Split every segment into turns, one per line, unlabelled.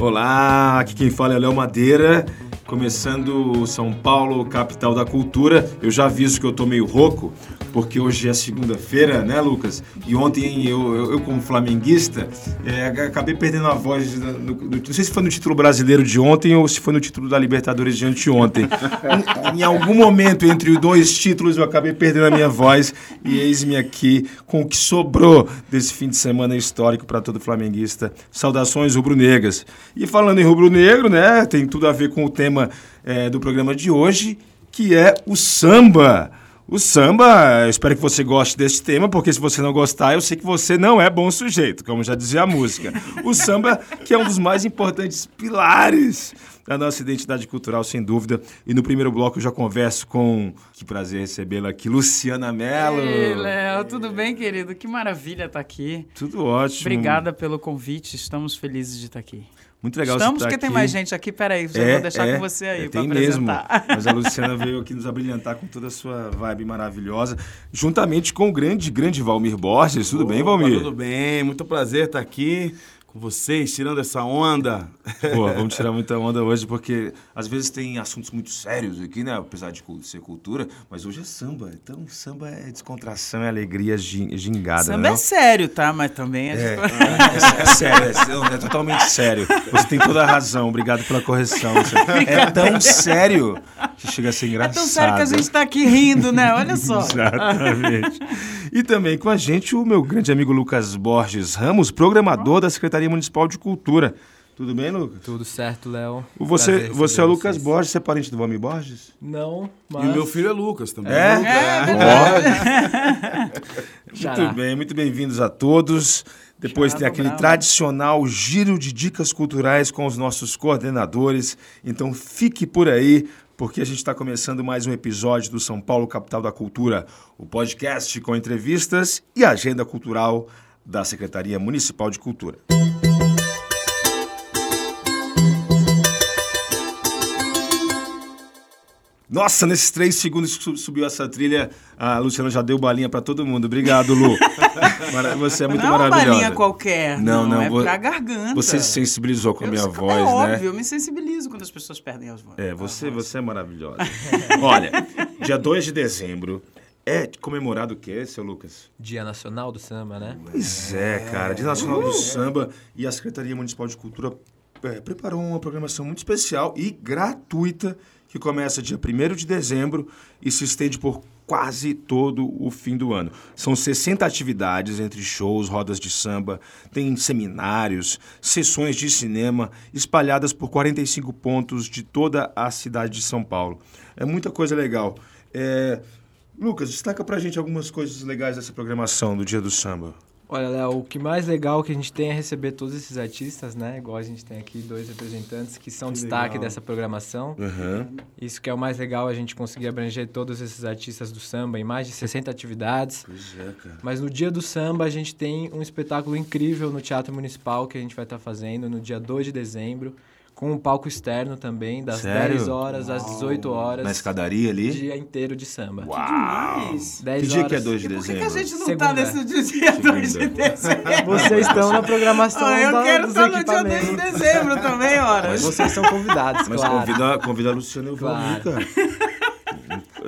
Olá, aqui quem fala é Léo Madeira, começando São Paulo, capital da cultura. Eu já aviso que eu tô meio rouco, porque hoje é segunda-feira, né, Lucas? E ontem eu, eu, eu como flamenguista, é, acabei perdendo a voz. No, no, não sei se foi no título brasileiro de ontem ou se foi no título da Libertadores de anteontem. em, em algum momento entre os dois títulos eu acabei perdendo a minha voz e eis-me aqui com o que sobrou desse fim de semana histórico para todo flamenguista. Saudações rubro-negras. E falando em rubro-negro, né, tem tudo a ver com o tema é, do programa de hoje, que é o samba. O samba, eu espero que você goste desse tema, porque se você não gostar, eu sei que você não é bom sujeito, como já dizia a música. O samba, que é um dos mais importantes pilares da nossa identidade cultural, sem dúvida. E no primeiro bloco eu já converso com. Que prazer recebê-la aqui, Luciana Mello.
Ei, Léo, tudo bem, querido? Que maravilha estar aqui.
Tudo ótimo.
Obrigada pelo convite, estamos felizes de estar aqui.
Muito legal
Estamos
você
porque tem mais gente aqui. Peraí, já
É,
vou deixar
é,
com você aí
é,
para
tem mesmo.
apresentar.
Mas a Luciana veio aqui nos abrilhantar com toda a sua vibe maravilhosa, juntamente com o grande, grande Valmir Borges. Tudo bem, Valmir?
Tudo bem, muito prazer estar aqui com vocês, tirando essa onda.
Pô, vamos tirar muita onda hoje, porque às vezes tem assuntos muito sérios aqui, né? Apesar de ser cultura, mas hoje é samba. Então, samba é descontração, é alegria gin- gingada,
Samba
né?
é sério, tá? Mas também é.
É, é, é sério, é, não, é totalmente sério. Você tem toda a razão, obrigado pela correção. É tão sério que chega a ser
É
engraçado.
tão sério que a gente tá aqui rindo, né? Olha só.
Exatamente. E também com a gente o meu grande amigo Lucas Borges Ramos, programador da Secretaria Municipal de Cultura. Tudo bem, Lucas?
Tudo certo, Léo.
O Você,
Prazer
você é Lucas
vocês.
Borges, você é parente do Valmir Borges?
Não,
E
mas...
o meu filho é Lucas também.
É?
Xará.
Muito bem, muito bem-vindos a todos. Depois
Xará
tem aquele
Bravo.
tradicional giro de dicas culturais com os nossos coordenadores. Então fique por aí, porque a gente está começando mais um episódio do São Paulo Capital da Cultura, o podcast com entrevistas e agenda cultural da Secretaria Municipal de Cultura. Nossa, nesses três segundos que su- subiu essa trilha, a Luciana já deu balinha para todo mundo. Obrigado, Lu. Você é muito
não é uma
maravilhosa.
balinha qualquer.
Não, não,
É
vo-
pra garganta.
Você se sensibilizou com a minha voz,
é
né?
óbvio, eu me sensibilizo quando as pessoas perdem as vozes.
É, você, você é maravilhosa. Olha, dia 2 de dezembro é comemorado o quê, seu Lucas?
Dia Nacional do Samba, né?
Pois é, cara. Dia Nacional do Samba e a Secretaria Municipal de Cultura é, preparou uma programação muito especial e gratuita que começa dia 1 de dezembro e se estende por quase todo o fim do ano. São 60 atividades entre shows, rodas de samba, tem seminários, sessões de cinema espalhadas por 45 pontos de toda a cidade de São Paulo. É muita coisa legal. É, Lucas, destaca pra gente algumas coisas legais dessa programação do Dia do Samba.
Olha, Léo, o que mais legal que a gente tem é receber todos esses artistas, né? Igual a gente tem aqui dois representantes que são
Que
destaque
legal.
dessa programação.
Aham.
Isso que é o mais legal, a gente conseguir abranger todos esses artistas do samba em mais de 60 atividades.
Pois é, cara.
Mas no dia do samba, a gente tem um espetáculo incrível no Teatro Municipal que a gente vai estar fazendo no dia 2 de dezembro, com um palco externo também, das
Sério?
10 horas às 18 horas.
Na escadaria ali?
Dia inteiro de samba.
Demais.
10
Que dia que é
horas.
2 de
E por que,
dezembro?
a gente não
Segunda.
tá nesse dia 2 de dezembro?
Vocês estão na programação
Ah, eu
da-
quero
dos
estar no dia 2 de dezembro também, ora.
Mas vocês são convidados,
Mas
claro.
convida, convida a Luciana e o Valmir,
Claro.
cara.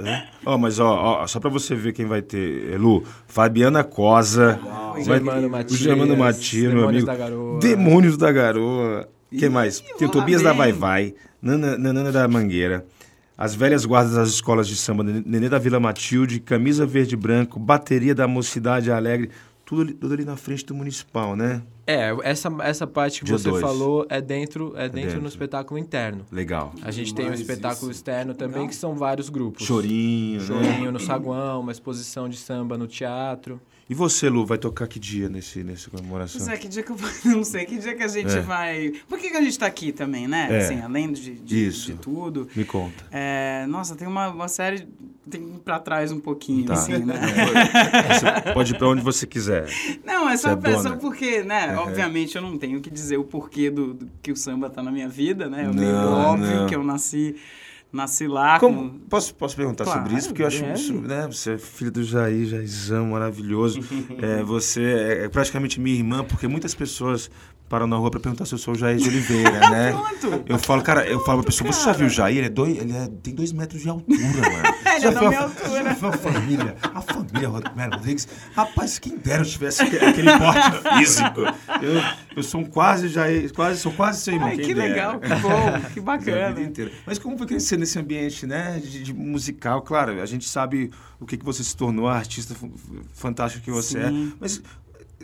É. Ó, mas ó, ó, só pra você ver quem vai ter, é, Lu, Fabiana Cosa,
O
vai-
Germano Matias.
o Germano Matias, meu
Demônios
amigo.
da Garoa.
Demônios da Garoa. Quem mais? Tem o
lá
Tobias da Vai. Vai, Nana, Nanana da Mangueira, as velhas guardas das escolas de samba, Nenê da Vila Matilde, Camisa Verde e Branco, Bateria da Mocidade Alegre, tudo ali, tudo ali na frente do municipal, né?
É, essa, essa parte que
Dia
você
dois.
falou é dentro, é dentro,
dentro.
no espetáculo interno.
Legal.
A gente tem um espetáculo
isso.
externo também, que são vários grupos.
Chorinho, né?
Chorinho no saguão, uma exposição de samba no teatro.
E você, Lu, vai tocar que dia nesse, nessa comemoração?
Pois é, que dia que eu não sei, que dia que a gente
É.
vai. Por que, que a gente tá aqui também, né?
É.
Assim, além de, de,
Isso.
de tudo.
Me conta.
É, nossa, tem uma, uma série. Tem que ir pra trás um pouquinho,
Tá.
assim, né?
Você pode ir pra onde você quiser.
Não, é só,
é
é só porque, né? Obviamente eu não tenho que dizer o porquê do, do que o samba tá na minha vida, né? É meio
Não,
óbvio
não.
que eu nasci nasci lá.
Como-
com-
posso, posso perguntar
Claro,
sobre isso? Porque eu acho isso, né? Você é filho do Jair, Jairzão, maravilhoso. É, você é, é praticamente minha irmã, porque muitas pessoas param na rua pra perguntar se eu sou o Jair de Oliveira, né?
Pronto.
Eu falo, cara, eu falo pra pessoa, você já viu o Jair? Ele, é dois, ele é- tem dois metros de altura, mano.
Ele
Já
é da minha altura.
já a família, a família Romero Rodrigues. Rapaz, quem dera eu tivesse aquele porte físico. Eu, eu sou um quase Jair, quase, sou quase seu irmão.
Ai, que
dera.
legal, que bom, que bacana.
Mas como foi crescer nesse ambiente, né, de, de musical? Claro, a gente sabe o que, que você se tornou, a artista f- f- fantástica que você
Sim.
é. Mas,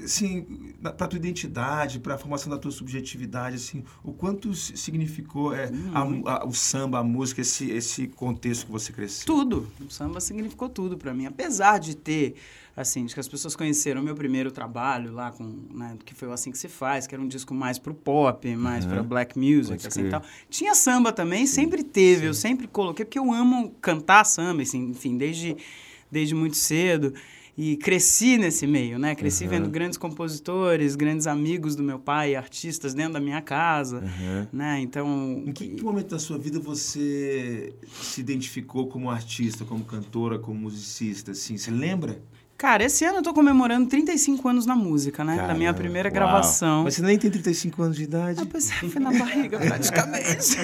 assim, para tua identidade, para a formação da tua subjetividade, assim, o quanto si- significou é, a mu- a- o samba, a música, esse, esse contexto que você cresceu?
Tudo. O samba significou tudo pra mim. Apesar de ter, assim, de que as pessoas conheceram o meu primeiro trabalho lá com, né, que foi o Assim Que Se Faz, que era um disco mais pro pop, mais pra black music,
Pode
assim, tal. Tinha samba também, sempre teve, eu sempre coloquei, porque eu amo cantar samba, assim, enfim, desde, desde muito cedo. E cresci nesse meio, né? Cresci vendo grandes compositores, grandes amigos do meu pai, artistas dentro da minha casa, né? Então...
Em que, que momento da sua vida você se identificou como artista, como cantora, como musicista, assim? Você lembra?
Cara, esse ano eu tô comemorando 35 anos na música, né? da minha
Caramba,
primeira
uau.
gravação.
Mas você nem tem 35 anos de idade.
Ah, pois é, foi na barriga, praticamente.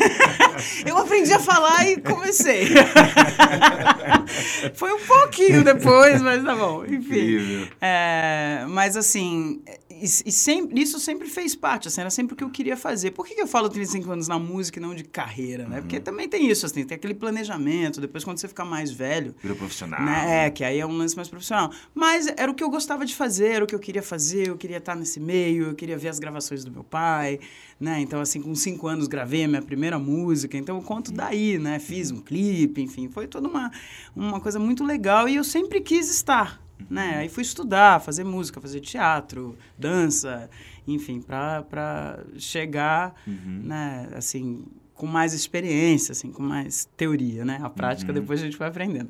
eu aprendi a falar e comecei. foi um pouquinho depois, mas tá bom. Enfim.
Incrível.
É, mas assim, e, e sempre, isso sempre fez parte, assim, era sempre o que eu queria fazer. Por que, que eu falo 35 anos na música e não de carreira, né? Porque também tem isso, assim, tem aquele planejamento, depois quando você ficar mais velho,
Virou profissional.
né? É, que aí é um lance mais profissional. Mas era o que eu gostava de fazer, era o que eu queria fazer, eu queria estar nesse meio, eu queria ver as gravações do meu pai, né? Então, assim, com cinco anos gravei a minha primeira música, então eu conto daí, né? Fiz um clipe, enfim, foi toda uma, uma coisa muito legal e eu sempre quis estar, né? Aí fui estudar, fazer música, fazer teatro, dança, enfim, para chegar, né, assim, com mais experiência, assim, com mais teoria, né? A prática depois a gente vai aprendendo.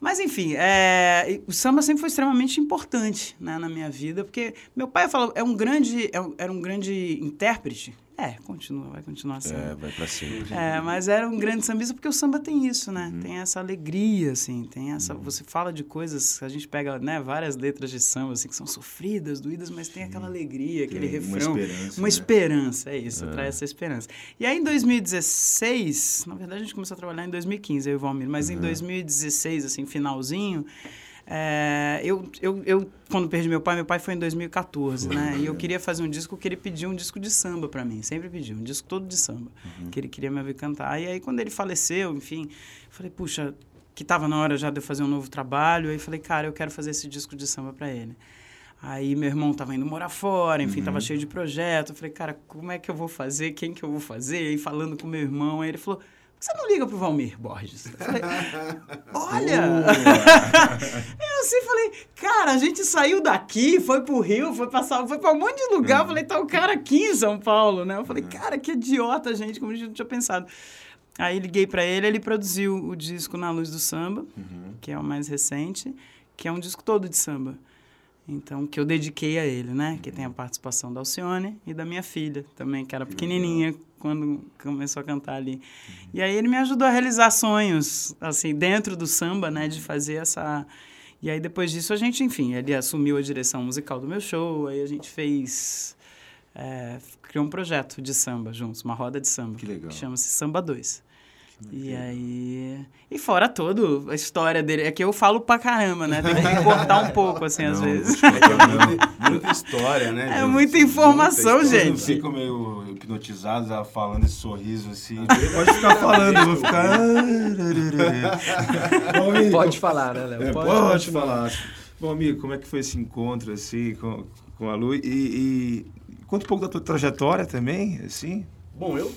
Mas, enfim, é, o samba sempre foi extremamente importante né, na minha vida, porque meu pai falou, é um grande, é um- era um grande intérprete. É, continua, vai continuar sendo.
É, vai pra sempre.
É, mas era um grande sambista porque o samba tem isso, né? Tem essa alegria, assim, tem essa... Você fala de coisas, a gente pega, né, várias letras de samba, assim, que são sofridas, doídas, mas tem aquela alegria, aquele
Tem uma
refrão.
esperança,
Uma
né?
esperança, é isso, traz essa esperança. E aí, em 2016, na verdade, a gente começou a trabalhar em 2015, eu e o Valmir, mas em 2016, assim, finalzinho... é, eu, eu, eu, quando perdi meu pai, meu pai foi em 2014, né? E eu queria fazer um disco que ele pediu um disco de samba pra mim, sempre pediu, um disco todo de samba, que ele queria me ouvir cantar. E aí, quando ele faleceu, enfim, falei, puxa, que tava na hora já de eu fazer um novo trabalho, aí falei, cara, eu quero fazer esse disco de samba pra ele. Aí meu irmão tava indo morar fora, enfim, tava cheio de projeto. Eu falei, cara, como é que eu vou fazer? Quem que eu vou fazer? Aí falando com meu irmão, aí ele falou, por que você não liga pro Valmir Borges? Eu falei, olha! eu assim falei, cara, a gente saiu daqui, foi pro Rio, foi passar, foi pra um monte de lugar. Eu falei, tá o cara aqui em São Paulo, né? Eu falei, cara, que idiota, gente, como a gente não tinha pensado. Aí liguei pra ele, ele produziu o disco Na Luz do Samba, que é o mais recente, que é um disco todo de samba. Então, que eu dediquei a ele, né? Que tem a participação da Alcione e da minha filha também, que era pequenininha quando começou a cantar ali. E aí ele me ajudou a realizar sonhos, assim, dentro do samba, né? De fazer essa... E aí depois disso a gente, enfim, ele assumiu a direção musical do meu show, aí a gente fez... é, criou um projeto de samba juntos, uma roda de samba.
Que legal.
Que chama-se Samba 2. E aí. E fora toda a história dele. É que eu falo pra caramba, né? Tem que cortar um pouco, assim, às
Não,
vezes.
muita, muita história, né?
É muita informação,
Muita
Eu
gente.
fico meio hipnotizado ela falando esse sorriso assim. Pode ficar falando, eu vou ficar. Bom,
Pode falar, né, Léo?
É, pode, falar. Bom, amigo, como é que foi esse encontro assim com, com a Lu? E, e conta um pouco da tua trajetória também, assim.
Bom, eu,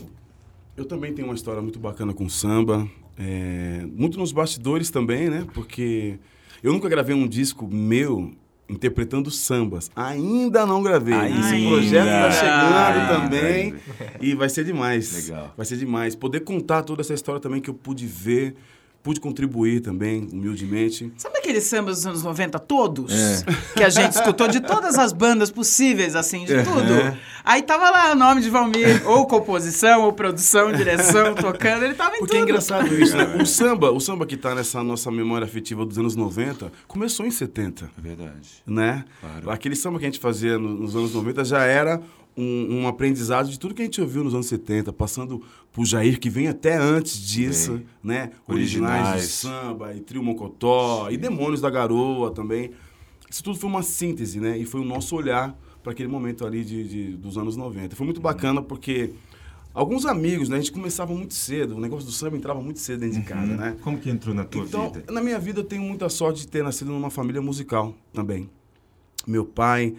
eu também tenho uma história muito bacana com samba. é, muito nos bastidores também, né? Porque eu nunca gravei um disco meu interpretando sambas. Ainda não gravei.
Ainda.
Esse projeto tá chegando
Ainda.
também. E vai ser demais.
Legal.
Vai ser demais. Poder contar toda essa história também que eu pude ver pude contribuir também, humildemente.
Sabe aqueles sambas dos anos 90 todos?
É.
Que a gente escutou de todas as bandas possíveis, assim, de tudo. Aí tava lá o nome de Valmir, ou composição, ou produção, direção, tocando, ele tava em
Porque é
tudo.
engraçado isso, né? O samba, o samba que tá nessa nossa memória afetiva dos anos 90, começou em 70,
É verdade.
né?
Claro.
Aquele samba que a gente fazia no- nos anos 90 já era um, um aprendizado de tudo que a gente ouviu nos anos 70, passando por Jair, que vem até antes disso,
Vem.
né?
Originais.
Originais de samba, e Trio Mocotó, e Demônios da Garoa também. Isso tudo foi uma síntese, né? E foi o nosso olhar para aquele momento ali de, de- dos anos 90. Foi muito bacana porque alguns amigos, né? A gente começava muito cedo, o negócio do samba entrava muito cedo dentro de casa, né?
Como que entrou na tua
Então,
vida?
na minha vida, eu tenho muita sorte de ter nascido numa família musical também. Meu pai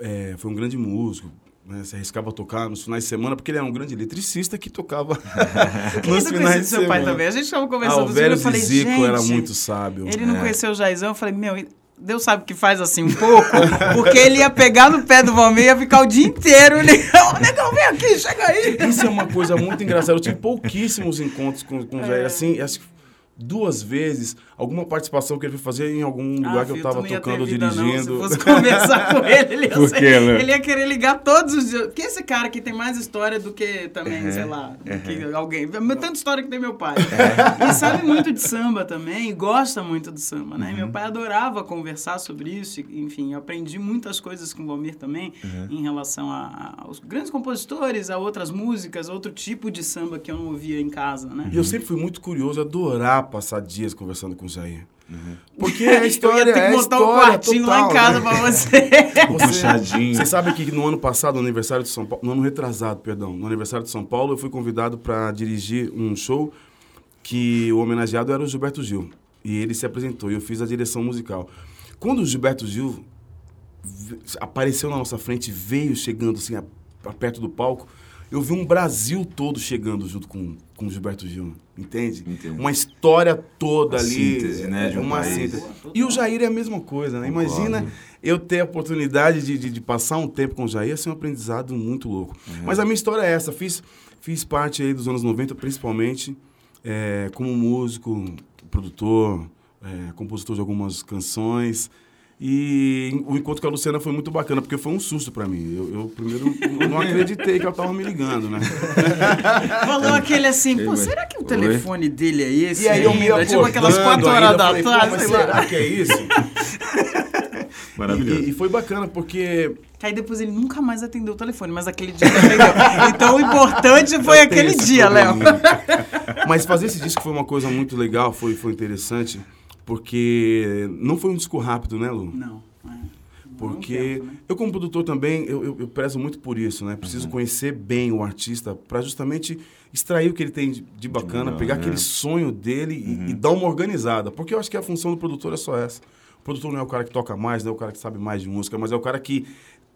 eh, foi um grande músico, né? Se arriscava a tocar nos finais de semana, porque ele era um grande eletricista que tocava nos finais de
seu pai
semana.
também. A gente estava
Ah,
conversando
o
sobre
velho
eu falei,
Zizico era muito sábio.
Ele não
É.
conheceu o Jaizão, eu falei, meu, Deus sabe que faz assim um pouco, porque ele ia pegar no pé do Valmir e ia ficar o dia inteiro. Ele, ô, negão, vem aqui, chega aí.
Isso é uma coisa muito engraçada. Eu tive pouquíssimos encontros com, com o
É.
Jair, assim, acho que duas vezes, alguma participação que ele foi fazer em algum lugar
Ah,
que eu
filho,
tava
tu não ia ter
tocando ou
vida, não.
dirigindo.
Se fosse conversar com ele, ele ia,
Por
ser-
Léo?
ele ia querer ligar todos os dias. Porque esse cara aqui tem mais história do que também, sei lá, do que alguém. Tanta história que tem meu pai. E sabe muito de samba também, e gosta muito do samba, né? Meu pai adorava conversar sobre isso, enfim, eu aprendi muitas coisas com o Valmir também, em relação a- a- aos grandes compositores, a outras músicas, outro tipo de samba que eu não ouvia em casa, né?
E eu sempre fui muito curioso, adorar passar dias conversando com o Jair.
Uhum.
Porque a história
eu ia ter
é
que
a
montar um
história
quartinho lá em
total,
casa
né?
pra você.
Você,
Puxadinho.
você sabe que no ano passado, no aniversário de São Paulo, no ano retrasado, perdão, no aniversário de São Paulo, eu fui convidado para dirigir um show que o homenageado era o Gilberto Gil. E ele se apresentou e eu fiz a direção musical. Quando o Gilberto Gil apareceu na nossa frente, veio chegando assim, a, a perto do palco, eu vi um Brasil todo chegando junto com, com o Gilberto Gil, entende?
Entendo.
Uma história toda
Uma
ali.
síntese, né, um
uma
país.
síntese. E o Jair é a mesma coisa, né?
Concordo.
Imagina eu ter a oportunidade de, de, de passar um tempo com o Jair, ser um aprendizado muito louco.
Uhum.
Mas a minha história é essa, fiz, fiz parte aí dos anos 90, principalmente, é, como músico, produtor, é, compositor de algumas canções. E o encontro com a Luciana foi muito bacana, porque foi um susto pra mim. Eu, eu primeiro eu não acreditei que ela tava me ligando, né?
Falou aquele assim, pô, será que o
Oi?
telefone dele é esse?
E aí eu me
ainda? Tipo aquelas
acordando
quatro horas
ainda,
da
falei,
tarde, sei lá.
será que é isso?
Maravilhoso.
E, e foi bacana, porque
Que Aí depois ele nunca mais atendeu o telefone, mas aquele dia ele atendeu. Então o importante foi aquele dia, Léo.
Mas fazer esse disco foi uma coisa muito legal, foi, foi interessante, porque não foi um disco rápido, né, Lu?
Não. é.
Porque
né?
eu, como produtor também, eu, eu, eu prezo muito por isso, né? Preciso
Uhum.
conhecer bem o artista para justamente extrair o que ele tem de, de bacana,
melhor,
pegar
né?
aquele sonho dele e- e, dar uma organizada. Porque eu acho que a função do produtor é só essa. O produtor não é o cara que toca mais, não é o cara que sabe mais de música, mas é o cara que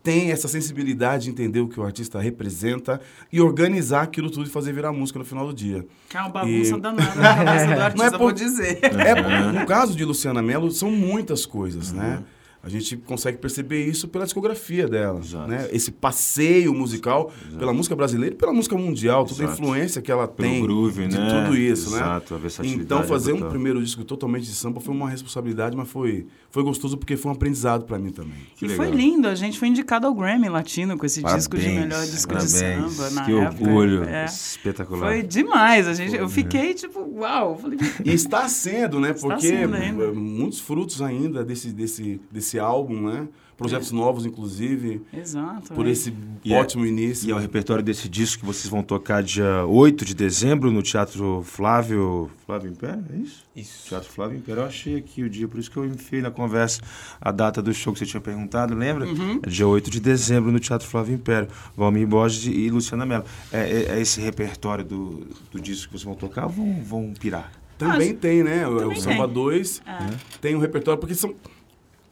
tem essa sensibilidade de entender o que o artista representa e organizar aquilo tudo e fazer virar música no final do dia.
Que é uma bagunça
E-
danada na cabeça do artista,
Não é por-
vou dizer.
É, no caso de Luciana Mello, são muitas coisas, né? A gente consegue perceber isso pela discografia dela,
Exato.
né? Esse passeio musical pela música brasileira e pela música mundial, toda a
Exato.
influência que ela
Pelo
tem
groove,
de
né?
tudo isso, né?
Exato, a versatilidade
Então fazer um
total.
primeiro disco totalmente de samba foi uma responsabilidade, mas foi, foi gostoso porque foi um aprendizado para mim também.
Que
E
legal.
foi lindo, a gente foi indicado ao Grammy Latino com esse disco de
Parabéns,
melhor disco
parabéns.
de samba na
Que
época.
orgulho.
É.
Espetacular.
Foi demais, a gente, eu fiquei tipo, uau, falei,
E está sendo, né?
Está
Porque
sendo ainda.
muitos frutos ainda desse, desse, desse álbum, né? Projetos novos, inclusive,
exato.
por
é.
esse
E é-
ótimo início.
E é o repertório desse disco que vocês vão tocar dia 8 de dezembro no Teatro Flávio. Flávio Império? É isso?
Isso.
Teatro Flávio Império. Eu achei aqui o dia, por isso que eu enfiei na conversa a data do show que você tinha perguntado, lembra?
Uhum.
É dia 8 de dezembro no Teatro Flávio Império. Valmir Borges e Luciana Mello. É, é- é esse repertório do, do disco que vocês vão tocar ou vão, vão pirar?
Também tem, né? O,
Também
o Samba
tem.
2
É.
tem um repertório, porque são,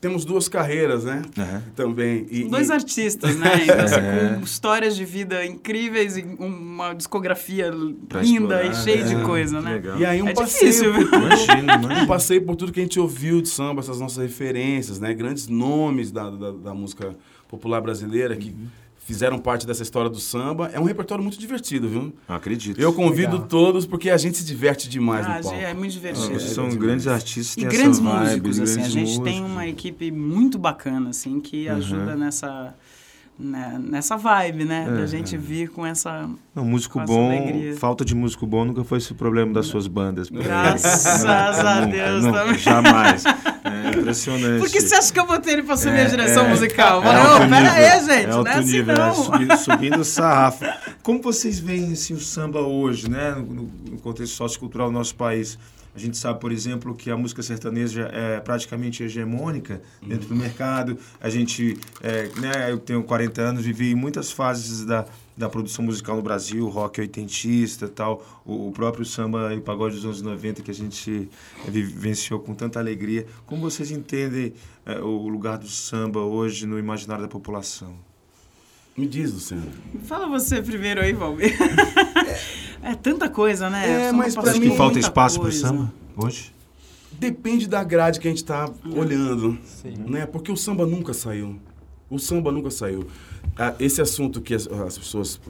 temos duas carreiras, né?
Aham.
Também. E,
Dois
e-
artistas, né? Então, assim,
É.
com histórias de vida incríveis e uma discografia
Pra
linda e
explorar,
cheia de
é,
coisa,
que
né?
legal.
e aí um
É
passeio
difícil, viu?
Imagina,
Um passeio por tudo que a gente ouviu de samba, essas nossas referências, né? Grandes nomes da, da, da música popular brasileira que fizeram parte dessa história do samba. É um repertório muito divertido, viu?
Acredito.
Eu convido
Legal.
todos porque a gente se diverte demais
Ah,
no palco.
é muito divertido.
Ah, São grandes artistas,
E
têm
grandes
vibe,
músicos, assim, a gente tem
músicos.
uma equipe muito bacana, assim, que
Uhum.
ajuda nessa, né, nessa vibe, né?
É,
da gente vir com essa...
Não, músico bom,
alegria.
falta de músico bom nunca foi esse problema das suas bandas. aí.
Graças
Não,
a Deus
nunca,
também.
Jamais. É impressionante.
Por que você acha que eu botei ele pra minha
É,
direção
é,
musical?
é
ô, pera aí, gente,
é
não
alto
é assim
nível,
não.
é subindo, subindo o sarrafo. Como vocês veem assim, o samba hoje, né, no, no contexto sociocultural do nosso país? A gente sabe, por exemplo, que a música sertaneja é praticamente hegemônica dentro do mercado. A gente, é, né, eu tenho 40 anos, vivi muitas fases da, da produção musical no Brasil, rock oitentista e tal, o, o próprio samba e pagode dos anos 90 que a gente vivenciou com tanta alegria. Como vocês entendem é, o lugar do samba hoje no imaginário da população?
Me diz, Luciano.
Fala você primeiro aí, Valmir. É tanta coisa, né?
É, mas
Acho
mim,
que falta espaço para o samba hoje?
Depende da grade que a gente está olhando,
Sim.
né? Porque o samba nunca saiu. O samba nunca saiu. Ah, esse assunto que as, as pessoas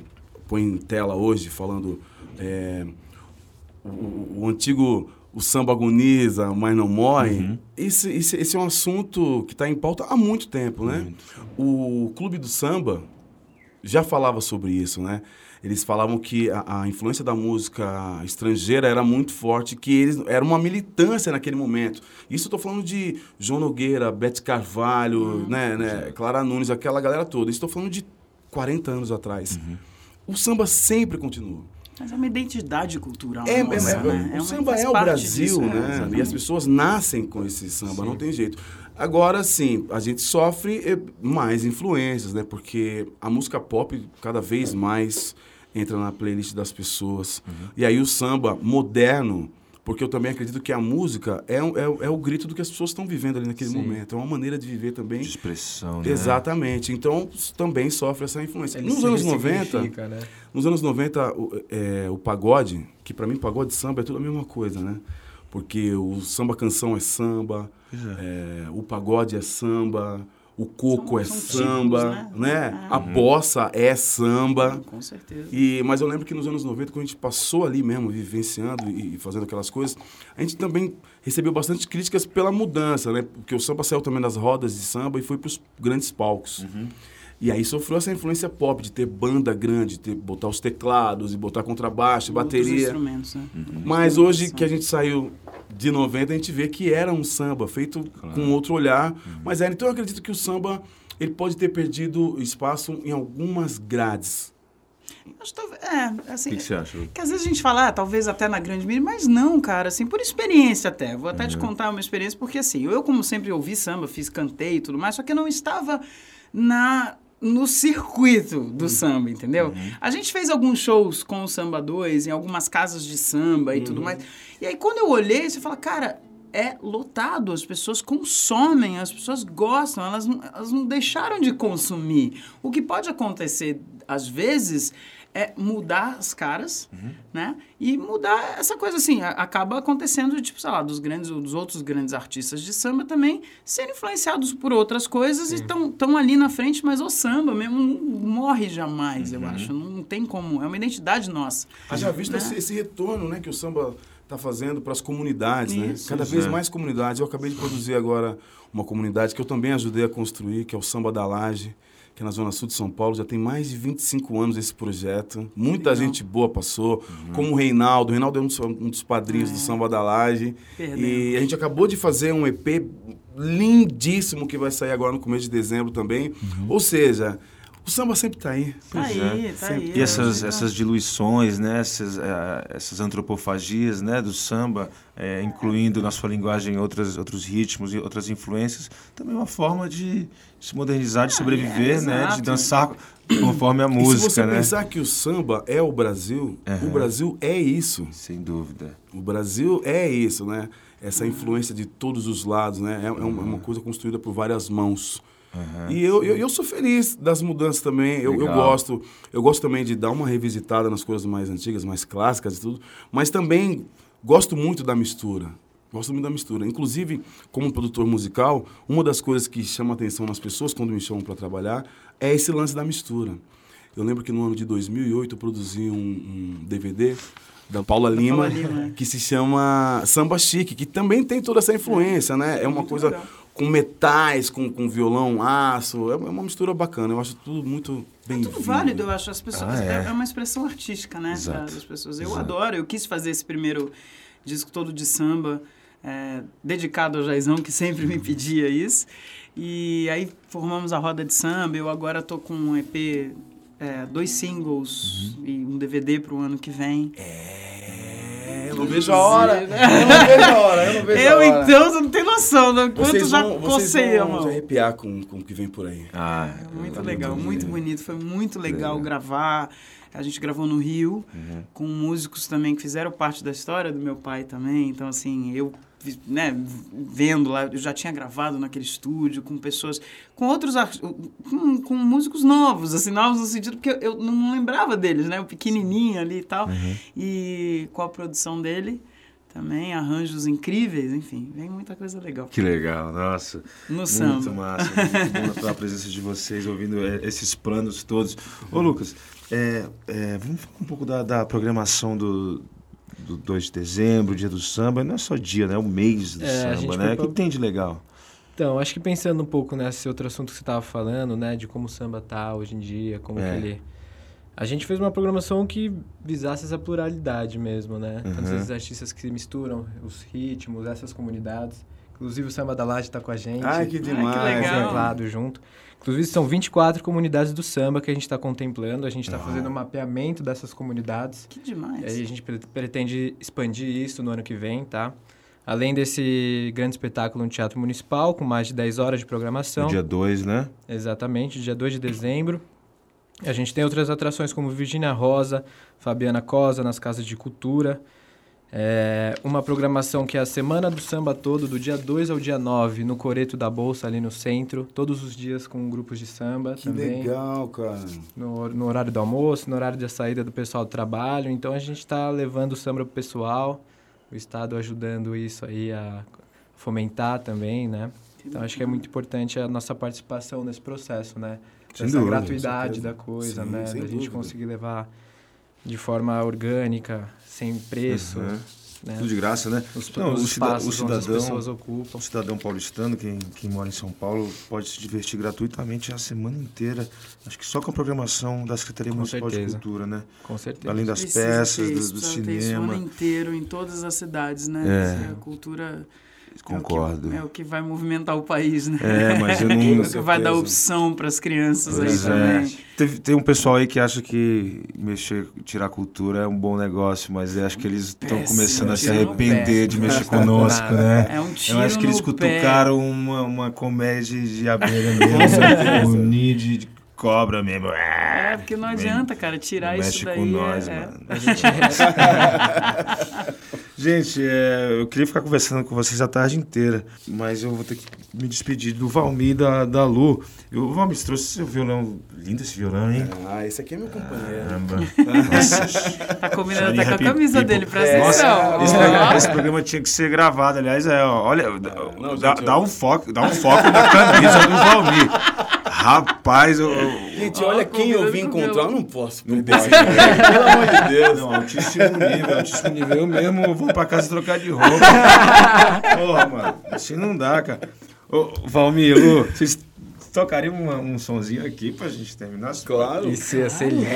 põem em tela hoje, falando é, o, o- antigo o samba agoniza, mas não morre, esse, esse, esse é um assunto que está em pauta há muito tempo, né? O Clube do Samba já falava sobre isso, né? Eles falavam que a, a influência da música estrangeira era muito forte, que eles era uma militância naquele momento. Isso eu tô falando de João Nogueira, Bete Carvalho, né, né, Clara Nunes, aquela galera toda. Isso estou falando de 40 anos atrás. O samba sempre continua.
Mas é uma identidade cultural.
É, é-
nossa,
é-
né?
o
uma-
samba é o Brasil,
disso, é,
né?
exatamente.
e as pessoas nascem com esse samba, não tem jeito. Agora, sim, a gente sofre eh, mais influências, né? Porque a música pop cada vez mais entra na playlist das pessoas.
Uhum.
E aí o samba moderno, porque eu também acredito que a música é, é, o- é o grito do que as pessoas estão vivendo ali naquele
Sim.
momento. É uma maneira de viver também.
De expressão, né?
Exatamente. Então, também sofre essa influência.
Ele
Nos anos 90,
ressignifica, né?
nos anos 90, o, é, o pagode, que pra mim pagode e samba é tudo a mesma coisa, né? Porque o samba canção é samba,
é.
é, o pagode é samba, o coco
São-
é
são
samba,
tipos,
né?
né?
A bossa é samba.
Com certeza.
E, mas eu lembro que nos anos 90, quando a gente passou ali mesmo, vivenciando e, e fazendo aquelas coisas, a gente também recebeu bastante críticas pela mudança, né? Porque o samba saiu também das rodas de samba e foi para os grandes palcos. E aí sofreu essa influência pop de ter banda grande, de ter, botar os teclados e botar contrabaixo,
Outros
bateria.
instrumentos, né?
Mas hoje que a gente saiu de 90, a gente vê que era um samba feito com outro olhar. Mas era, então eu acredito que o samba ele pode ter perdido espaço em algumas grades.
Acho é, assim,
O que, que você acha?
Que às vezes a gente fala, ah, talvez até na grande mídia, mas não, cara, assim, por experiência até. Vou até te contar uma experiência, porque assim, eu como sempre ouvi samba, fiz cantei e tudo mais, só que eu não estava na no circuito do samba, entendeu? A gente fez alguns shows com o Samba 2, em algumas casas de samba e tudo mais. E aí quando eu olhei, você fala, cara, é lotado, as pessoas consomem, as pessoas gostam, elas, não- elas não deixaram de consumir. O que pode acontecer, às vezes, é mudar as caras, né? E mudar essa coisa assim, acaba acontecendo, tipo, sei lá, dos grandes, dos outros grandes artistas de samba também serem influenciados por outras coisas e estão ali na frente, mas o samba mesmo não morre jamais, eu acho. Não tem como, é uma identidade nossa.
Haja visto
Né?
esse, esse retorno né, que o samba está fazendo para as comunidades, né?
Isso.
Cada vez
é.
mais comunidades. Eu acabei de produzir agora uma comunidade que eu também ajudei a construir, que é o Samba da Laje, que é na Zona Sul de São Paulo. Já tem mais de 25 anos esse projeto. Muita
Legal.
gente boa passou, como o Reinaldo. O Reinaldo é um dos, um dos padrinhos do Samba da Laje.
Perdemos.
E a gente acabou de fazer um EP lindíssimo que vai sair agora no começo de dezembro também. Ou seja, o samba sempre está aí.
Tá
Pois
aí,
é.
tá
Sempre.
aí.
E essas,
é,
essas diluições, né? essas, eh, essas antropofagias né? do samba, eh, incluindo na sua linguagem outras, outros ritmos e outras influências, também é uma forma de se modernizar, de sobreviver,
é,
né? de dançar conforme a
e se
música.
você
né?
pensar que o samba é o Brasil, o Brasil é isso.
Sem dúvida.
O Brasil é isso, né? Essa influência de todos os lados, né? É, é uma, é uma coisa construída por várias mãos. E eu, eu, eu sou feliz das mudanças também. Eu, eu gosto. Eu gosto também de dar uma revisitada nas coisas mais antigas, mais clássicas e tudo. Mas também gosto muito da mistura. Gosto muito da mistura. Inclusive, como produtor musical, uma das coisas que chama atenção nas pessoas quando me chamam para trabalhar é esse lance da mistura. Eu lembro que no ano de 2008 eu produzi um, um DVD da Paula Lima,
Paula Lima, é.
que se chama Samba Chique, que também tem toda essa influência, né? É uma
Muito
coisa
legal.
Com metais, com, com violão, aço. É uma mistura bacana. Eu acho tudo muito bem
É tudo válido, eu acho. As pessoas,
Ah, é.
é. uma expressão artística, né?
Exato.
Das pessoas. Eu
Exato.
adoro, eu quis fazer esse primeiro disco todo de samba, é, dedicado ao Jaizão, que sempre me pedia isso. E aí formamos a roda de samba. Eu agora tô com um EP, é, dois singles
Uhum.
e um DVD pro ano que vem.
É, não vejo a hora. Eu não vejo a hora, eu não vejo a
Eu,
hora.
então, você não tem noção do quanto
Vocês
já
vão, vocês
cocei a
vão
mão.
se arrepiar com, com o que vem por aí.
Ah,
Muito
eu-
legal,
eu-
muito bonito. Foi muito legal gravar. A gente gravou no Rio,
Uhum.
com músicos também que fizeram parte da história do meu pai também. Então, assim, eu, né, vendo lá, eu já tinha gravado naquele estúdio com pessoas, com outros, com, com músicos novos, assim, novos no sentido, porque eu não lembrava deles, né? O pequenininho ali e tal.
Uhum.
E com a produção dele também, arranjos incríveis, enfim, vem muita coisa legal.
Que legal, nossa.
No
Muito
samba.
massa, muito bom a presença de vocês, ouvindo é, esses planos todos. Ô, Lucas, é, é, vamos falar um pouco da, da programação do, do 2 de dezembro, dia do samba. Não é só dia, né? É o mês do
É,
samba, né? O que tem de legal?
Então, acho que pensando um pouco nesse outro assunto que você estava falando, né, de como o samba tá hoje em dia, como
É.
que ele... A gente fez uma programação que visasse essa pluralidade mesmo, né?
Uhum.
esses artistas que misturam os ritmos, essas comunidades. Inclusive o Samba da Laje está com a gente.
Ai, que demais.
que legal.
Exemplado junto. Inclusive são 24 comunidades do samba que a gente está contemplando. A gente está
Uau.
fazendo um mapeamento dessas comunidades.
Que demais.
E aí a gente pre- pretende expandir isso no ano que vem, tá? Além desse grande espetáculo no Teatro Municipal, com mais de 10 horas de programação.
No dia 2, né?
Exatamente, dia 2 de dezembro. A gente tem outras atrações como Virginia Rosa, Fabiana Cosa nas Casas de Cultura. É, uma programação que é a Semana do Samba todo, do dia 2 ao dia 9, no Coreto da Bolsa, ali no centro. Todos os dias com grupos de samba
Que
também.
legal, cara.
No, no horário do almoço, no horário da saída do pessoal do trabalho. Então a gente está levando o samba pro pessoal, o Estado ajudando isso aí a fomentar também, né? Então acho que é muito importante a nossa participação nesse processo, né? Essa gratuidade da coisa,
Sim,
né? Da gente
dúvida.
conseguir levar de forma orgânica, sem preço,
Uhum.
né?
Tudo de graça, né?
Os,
Não,
os
o, cida- o cidadão,
pessoas ocupam.
o cidadão paulistano, quem, quem mora em São Paulo, pode se divertir gratuitamente a semana inteira. Acho que só com a programação da Secretaria
Com
Municipal
certeza.
de Cultura, né?
Com certeza.
Além das
Precisa
peças,
ter
do,
isso,
do
precisa ter isso o
cinema.
ano inteiro, em todas as cidades, né?
É.
A cultura
Concordo.
É o, que, é o que vai movimentar o país, né?
É, mas eu não.
É o que vai dar opção para as crianças aí
Pois é.
também.
Teve- tem um pessoal aí que acha que mexer, tirar cultura é um bom negócio, mas eu acho que eles estão começando a se arrepender de mexer conosco, né?
É um tiro
Eu acho que eles
pé.
cutucaram uma, uma comédia de abelha mesmo, um ninho de cobra mesmo.
É, porque não adianta, cara, tirar
Não
isso
mexe
daí.
com nós,
é,
mano. Gente, é, eu queria ficar conversando com vocês a tarde inteira, mas eu vou ter que me despedir do Valmir e da, da Lu. O Valmir, você trouxe seu violão. Lindo esse violão, hein?
Ah, esse aqui é meu companheiro.
Caramba. Nossa.
Tá combinando até com a camisa
People.
dele, presta
Nossa,
atenção.
esse, esse programa tinha que ser gravado, aliás, é, ó, olha, dá,
não,
dá-
gente,
dá
eu-
um foco, dá um foco na camisa do Valmir. Rapaz, eu, eu-
Gente, olha quem eu vim encontrar. Eu não posso perder esse cara. Pelo amor de Deus.
Não, altíssimo nível, altíssimo nível. Eu mesmo vou pra casa trocar de roupa. Porra, mano, assim não dá, cara. Ô, Valmir, Lu, vocês tocariam uma- um sonzinho aqui pra gente terminar?
Claro.
Isso ia ser
É,
lindo?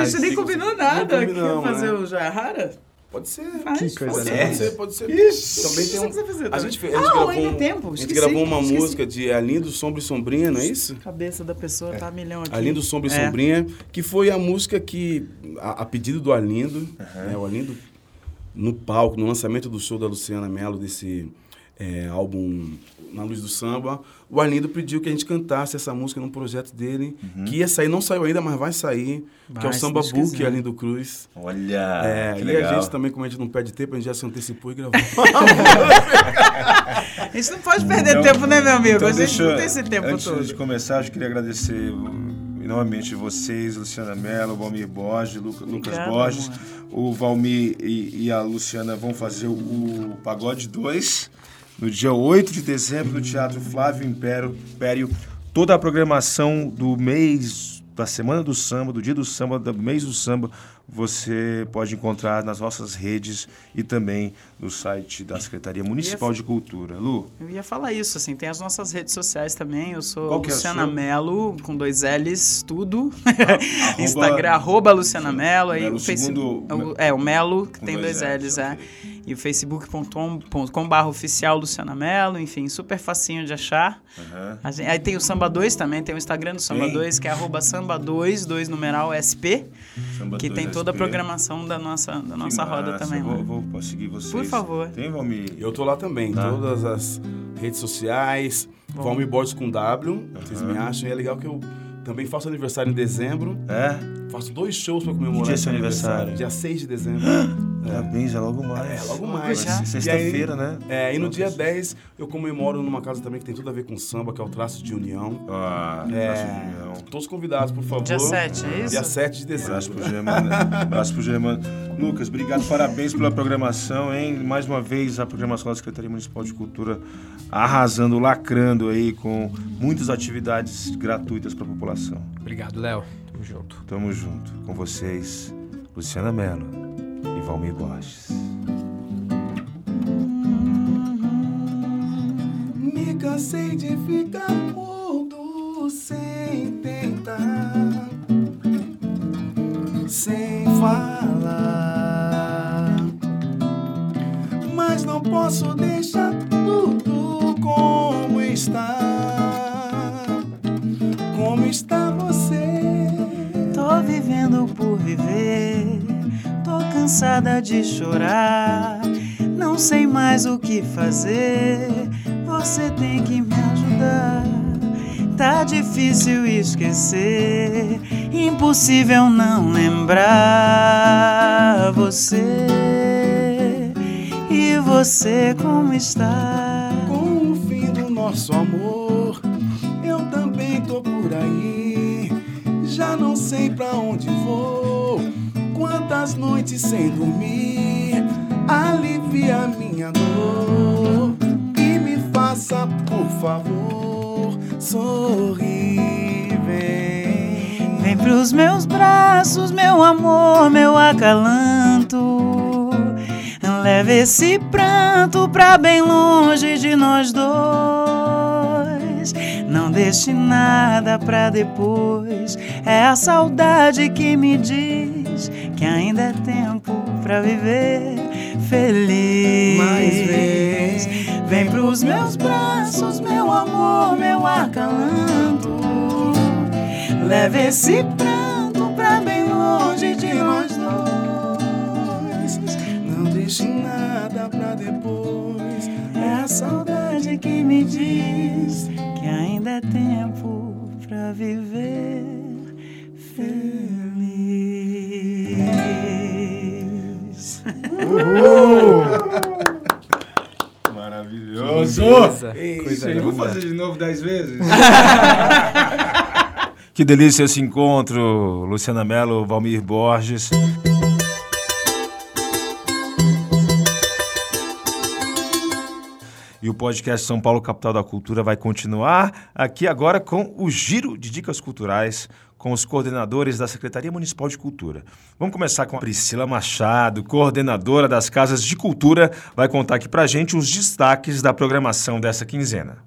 A gente nem combinou nada.
Não
Quer
combinamos,
fazer
né?
o Joia Rara?
Pode ser.
Faz,
Que coisa.
Pode ser, pode ser.
Ixi.
Também tem
Você
um...
fazer
A gente, fez, a gente
Ah,
gravou,
ainda
um-
é tempo,
a gente gravou uma
esqueci.
música de Alindo, Sombra e Sombrinha, não é isso?
A cabeça da pessoa tá a milhão aqui.
Alindo, Sombra e
É.
Sombrinha, que foi a música que, a, a pedido do Arlindo, né, o Arlindo, no palco, no lançamento do show da Luciana Mello, desse é, álbum Na Luz do Samba, o Arlindo pediu que a gente cantasse essa música num projeto dele, que ia sair, não saiu ainda, mas vai sair, que é
Vai,
o Samba Book. Arlindo Cruz.
Olha,
É,
que
e
legal.
a gente também, como a gente não perde tempo, a gente já se antecipou e gravou.
A gente não pode perder tempo, né, meu amigo?
Então
a gente
deixa-
não tem esse tempo
antes
todo.
de começar, eu queria agradecer E novamente vocês, Luciana Mello, Valmir Borges, Lu- Lucas
Obrigada,
Borges.
amor.
O Valmir e, e a Luciana vão fazer o, o Pagode 2 no dia 8 de dezembro no Teatro Flávio Império. Império. Toda a programação do mês, da Semana do Samba, do Dia do Samba, do mês do Samba, você pode encontrar nas nossas redes e também no site da Secretaria Municipal de Cultura. Lu,
Eu ia falar isso, assim, tem as nossas redes sociais também. Eu sou
Qual é
Luciana
sua?
Melo, com dois L's, tudo.
arroba-
Instagram, arroba Luciana Melo. Aí o Facebook.
segundo-
É, o Melo, que tem
dois
dois
Ls,
L's, é. E o facebook.com.br oficial Luciana Melo, enfim, super facinho de achar. A gente- aí tem o Samba 2 também, tem o Instagram do Samba
Tem?
2, que é arroba samba2, 2 numeral SP,
Samba
que tem
2
toda a
SP.
programação da nossa, da
Que
nossa roda
massa,
também.
Vou, vou, posso seguir vocês.
Por favor.
Tem, Valmir?
Eu tô lá também,
Tá.
todas as redes sociais, Valmir Borges com W, vocês me acham. E é legal que eu também faço aniversário em dezembro,
É?
Faço dois shows pra comemorar
dia é
esse
seu aniversário?
Dia 6 de dezembro.
Parabéns, é logo mais.
É, logo mais.
Sexta-feira, né?
É, e no dia 10 eu comemoro numa casa também que tem tudo a ver com samba, que é o Traço de União.
Ah,
É,
abraço de união.
todos convidados, por favor.
Dia 7, é isso?
Dia 7 de
Abraço
dezembro.
pro Germano. Abraço pro Germano. Lucas, obrigado, parabéns pela programação, hein? Mais uma vez, a programação da Secretaria Municipal de Cultura arrasando, lacrando aí com muitas atividades gratuitas para a população.
Obrigado, Léo. Tamo junto.
Tamo junto com vocês, Luciana Mello e Valmir Borges.
Me cansei de ficar mudo sem tentar, sem falar. Mas não posso deixar tudo como está.
Cansada de chorar. Não sei mais o que fazer, você tem que me ajudar. Tá difícil esquecer, impossível não lembrar você. E você como está?
Quantas noites sem dormir, alivia minha dor. E me faça, por favor, sorrir. Vem.
Vem pros meus braços, meu amor, meu acalanto. Leva esse pranto pra bem longe de nós dois. Não deixe nada pra depois. É a saudade que me diz que ainda é tempo pra viver feliz.
Mas vem,
Vem pros meus braços, meu amor, meu acalanto. Leve esse pranto pra bem longe de nós dois.
Não deixe nada pra depois.
É a saudade que me diz que ainda é tempo pra viver feliz.
Maravilhoso!
Beleza.
Ei,
Coisa
Eu vou
linda.
fazer de novo dez vezes. que delícia esse encontro, Luciana Mello, Valmir Borges. E o podcast São Paulo Capital da Cultura vai continuar aqui agora com o giro de dicas culturais com os coordenadores da Secretaria Municipal de Cultura. Vamos começar com a Priscila Machado, coordenadora das Casas de Cultura, vai contar aqui pra gente os destaques da programação dessa quinzena.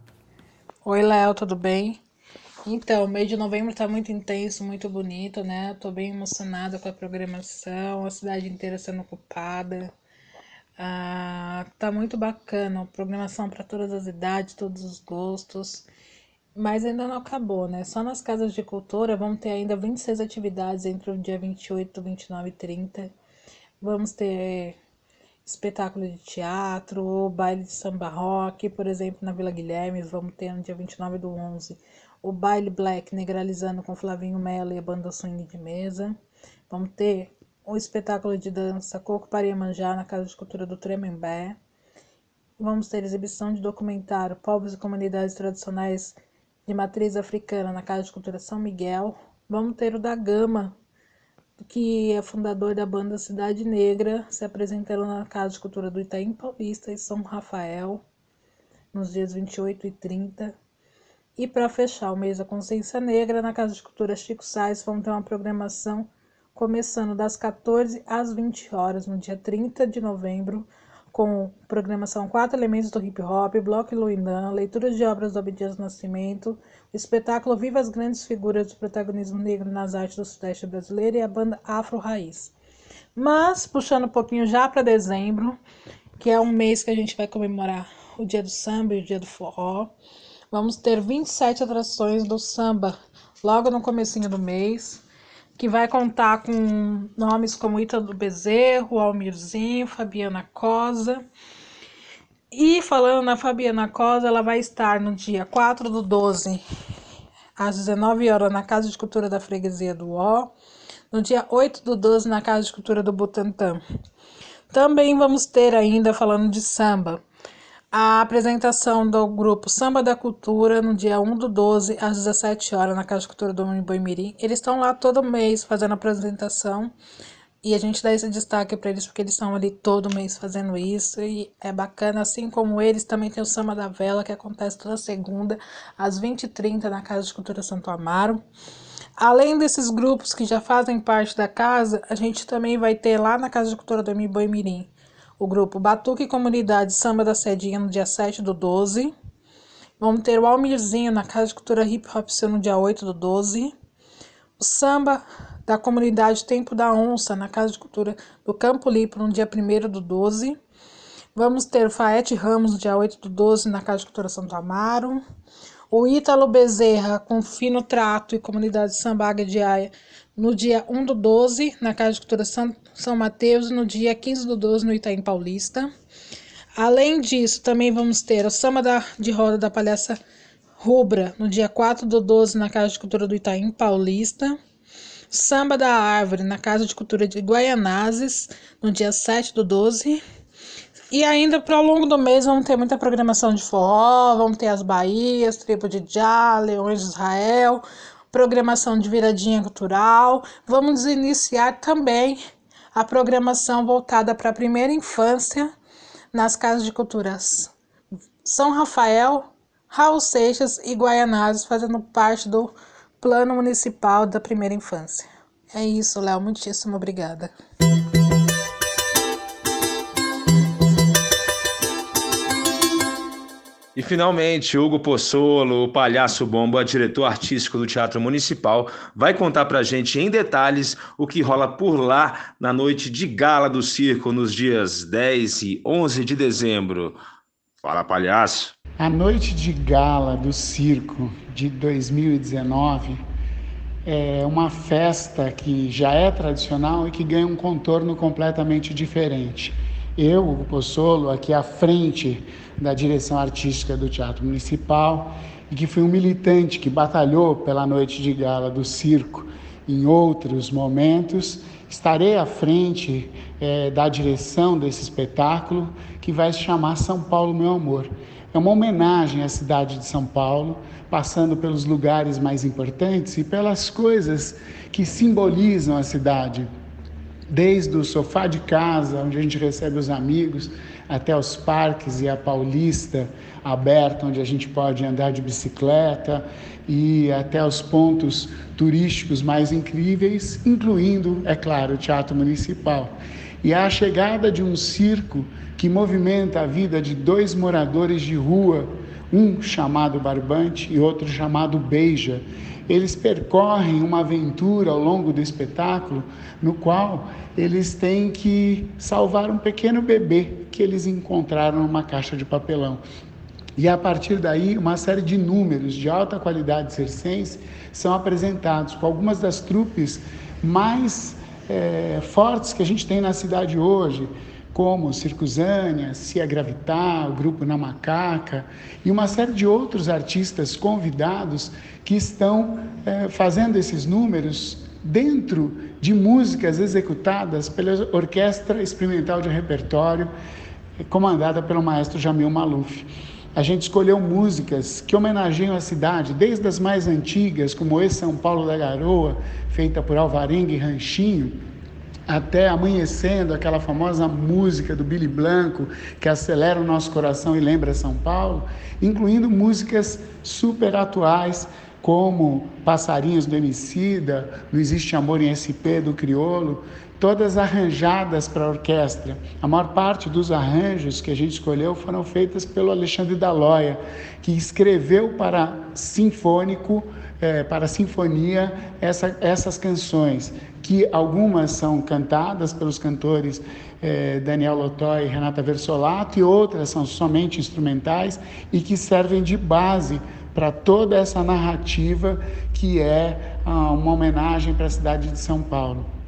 Oi, Léo, tudo bem? Então, o mês de novembro tá muito intenso, muito bonito, né? Tô bem emocionada com a programação, a cidade inteira sendo ocupada. Ah, tá muito bacana, programação para todas as idades, todos os gostos. Mas ainda não acabou, né? Só nas casas de cultura vão ter ainda 26 atividades entre o dia 28, 29 e 30. Vamos ter espetáculo de teatro, baile de samba rock, por exemplo, na Vila Guilhermes, vamos ter no dia 29 do 11 o baile black negralizando com Flavinho Mello e a banda swing de mesa. Vamos ter o espetáculo de dança Coco para Iemanjá na Casa de Cultura do Tremembé. Vamos ter exibição de documentário Povos e Comunidades Tradicionais de Matriz Africana na Casa de Cultura São Miguel. vamos ter o da Gama, que é fundador da banda Cidade Negra, se apresentando na Casa de Cultura do Itaim Paulista, em São Rafael, nos dias 28 e 30. E para fechar o mês da Consciência Negra, na Casa de Cultura Chico Sainz, vamos ter uma programação começando das 14 às 20 horas, no dia 30 de novembro, com programação Quatro Elementos do Hip Hop, Bloco Luindan, leituras de obras do Abdias Nascimento, espetáculo Viva as Grandes Figuras do Protagonismo Negro nas Artes do Sudeste Brasileiro e a banda Afro Raiz. Mas, puxando um pouquinho já para dezembro, que é um mês que a gente vai comemorar o Dia do Samba e o Dia do Forró, Vamos ter 27 atrações do samba logo no comecinho do mês, que vai contar com nomes como Ítalo Bezerro, Almirzinho, Fabiana Cosa. E falando na Fabiana Cosa, ela vai estar no dia 4 do 12, às 19 horas, na Casa de Cultura da Freguesia do Ó. No dia 8 do 12, na Casa de Cultura do Butantã. Também vamos ter ainda, falando de samba, a apresentação do grupo Samba da Cultura no dia 1 do 12 às 17 horas na Casa de Cultura do Boimirim. Eles estão lá todo mês fazendo apresentação e a gente dá esse destaque para eles porque eles estão ali todo mês fazendo isso e é bacana. Assim como eles, também tem o Samba da Vela que acontece toda segunda às 20h30 na Casa de Cultura Santo Amaro. Além desses grupos que já fazem parte da casa, a gente também vai ter lá na Casa de Cultura do Boimirim o grupo Batuque Comunidade Samba da Sedinha no dia 7 do 12. Vamos ter o Almirzinho na Casa de Cultura Hip Hop no dia 8 do 12. O Samba da Comunidade Tempo da Onça na Casa de Cultura do Campo Limpo no dia 1 do 12. Vamos ter o Faete Ramos no dia 8 do 12 na Casa de Cultura Santo Amaro. O Ítalo Bezerra com Fino Trato e Comunidade Sambaga de Aia no dia 1 do 12, na Casa de Cultura São, Mateus, no dia 15 do 12, no Itaim Paulista. Além disso, também vamos ter o Samba da, de Roda da Palhaça Rubra, no dia 4 do 12, na Casa de Cultura do Itaim Paulista. Samba da Árvore, na Casa de Cultura de Guaianazes, no dia 7 do 12. E ainda para o longo do mês vamos ter muita programação de forró, vamos ter as Bahias, Tribo de Já, Leões de Israel, programação de viradinha cultural. Vamos iniciar também a programação voltada para a primeira infância nas casas de culturas São Rafael, Raul Seixas e Guaianazes, fazendo parte do Plano Municipal da Primeira Infância. É isso, Léo. Muitíssimo obrigada.
E finalmente, Hugo Pozzolo, o palhaço bomba, diretor artístico do Teatro Municipal, vai contar pra gente em detalhes o que rola por lá na noite de gala do circo nos dias 10 e 11 de dezembro. Fala, palhaço.
A noite de gala do circo de 2019 é uma festa que já é tradicional e que ganha um contorno completamente diferente. Eu, Hugo Pozzolo, aqui à frente da direção artística do Teatro Municipal e que fui um militante que batalhou pela noite de gala do circo em outros momentos, estarei à frente é, da direção desse espetáculo que vai se chamar São Paulo Meu Amor. É uma homenagem à cidade de São Paulo, passando pelos lugares mais importantes e pelas coisas que simbolizam a cidade. Desde o sofá de casa, onde a gente recebe os amigos, até os parques e a Paulista aberta, onde a gente pode andar de bicicleta e até os pontos turísticos mais incríveis, incluindo, é claro, o Teatro Municipal. E a chegada de um circo que movimenta a vida de dois moradores de rua, um chamado Barbante e outro chamado Beija. Eles percorrem uma aventura ao longo do espetáculo no qual eles têm que salvar um pequeno bebê que eles encontraram numa caixa de papelão. E a partir daí, uma série de números de alta qualidade circense são apresentados com algumas das trupes mais é, fortes que a gente tem na cidade hoje, como Circusânia, Cia Gravitar, o Grupo Na Macaca e uma série de outros artistas convidados que estão é, fazendo esses números dentro de músicas executadas pela Orquestra Experimental de Repertório comandada pelo maestro Jamil Maluf. A gente escolheu músicas que homenageiam a cidade, desde as mais antigas, como esse São Paulo da Garoa, feita por Alvarenga e Ranchinho, até amanhecendo, aquela famosa música do Billy Blanco, que acelera o nosso coração e lembra São Paulo, incluindo músicas super atuais, como Passarinhos do Emicida, Não Existe Amor em SP do Criolo, todas arranjadas para a orquestra. A maior parte dos arranjos que a gente escolheu foram feitas pelo Alexandre Daloia, que escreveu para sinfônico, é, para sinfonia, essa, essas canções, que algumas são cantadas pelos cantores é, Daniel Lotó e Renata Versolato, e outras são somente instrumentais e que servem de base para toda essa narrativa que é ah, uma homenagem para a cidade de São Paulo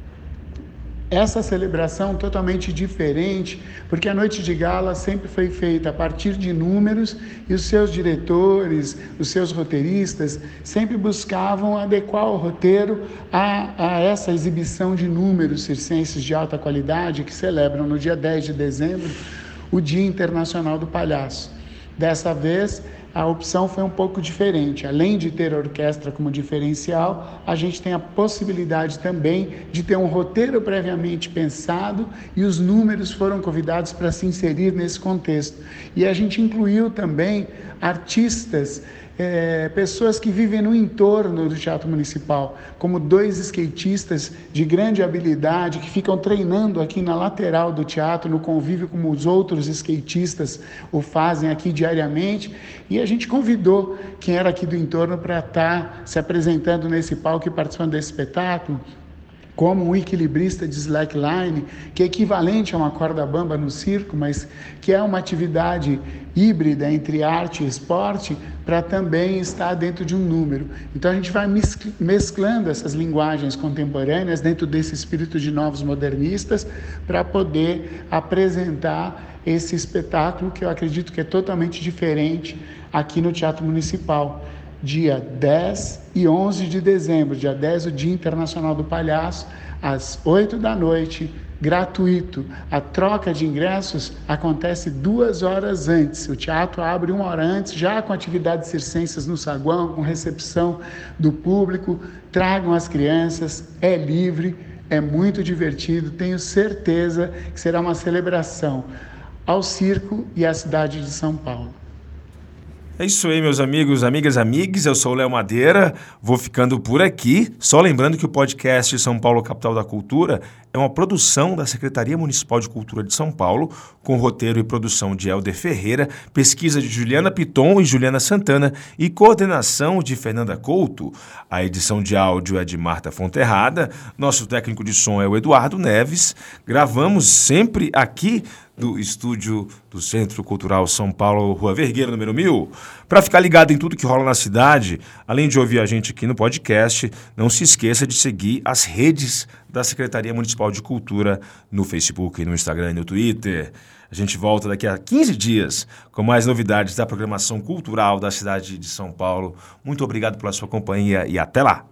essa celebração totalmente diferente, porque a noite de gala sempre foi feita a partir de números e os seus diretores, os seus roteiristas sempre buscavam adequar o roteiro a, a essa exibição de números circenses de alta qualidade que celebram no dia 10 de dezembro o Dia Internacional do Palhaço. Dessa vez, a opção foi um pouco diferente. Além de ter a orquestra como diferencial, a gente tem a possibilidade também de ter um roteiro previamente pensado e os números foram convidados para se inserir nesse contexto. E a gente incluiu também artistas é, pessoas que vivem no entorno do Teatro Municipal, como dois skatistas de grande habilidade que ficam treinando aqui na lateral do teatro, no convívio como os outros skatistas o fazem aqui diariamente. E a gente convidou quem era aqui do entorno para estar tá se apresentando nesse palco e participando desse espetáculo como um equilibrista de slackline, que é equivalente a uma corda bamba no circo, mas que é uma atividade híbrida entre arte e esporte, para também estar dentro de um número. Então a gente vai mesclando essas linguagens contemporâneas dentro desse espírito de novos modernistas para poder apresentar esse espetáculo que eu acredito que é totalmente diferente aqui no Teatro Municipal dia 10 e 11 de dezembro, dia 10, o Dia Internacional do Palhaço, às 8 da noite, gratuito. A troca de ingressos acontece duas horas antes. O teatro abre uma hora antes, já com atividades circenses no saguão, com recepção do público. Tragam as crianças, é livre, é muito divertido. Tenho certeza que será uma celebração ao circo e à cidade de São Paulo.
É isso aí, meus amigos, amigas, amigos. Eu sou o Léo Madeira, vou ficando por aqui. Só lembrando que o podcast São Paulo Capital da Cultura é uma produção da Secretaria Municipal de Cultura de São Paulo, com roteiro e produção de Helder Ferreira, pesquisa de Juliana Piton e Juliana Santana e coordenação de Fernanda Couto. A edição de áudio é de Marta Fonterrada, nosso técnico de som é o Eduardo Neves. Gravamos sempre aqui do estúdio do Centro Cultural São Paulo, Rua Vergueira, número 1000. Para ficar ligado em tudo que rola na cidade, além de ouvir a gente aqui no podcast, não se esqueça de seguir as redes da Secretaria Municipal de Cultura no Facebook, no Instagram e no Twitter. A gente volta daqui a 15 dias com mais novidades da programação cultural da cidade de São Paulo. Muito obrigado pela sua companhia e até lá!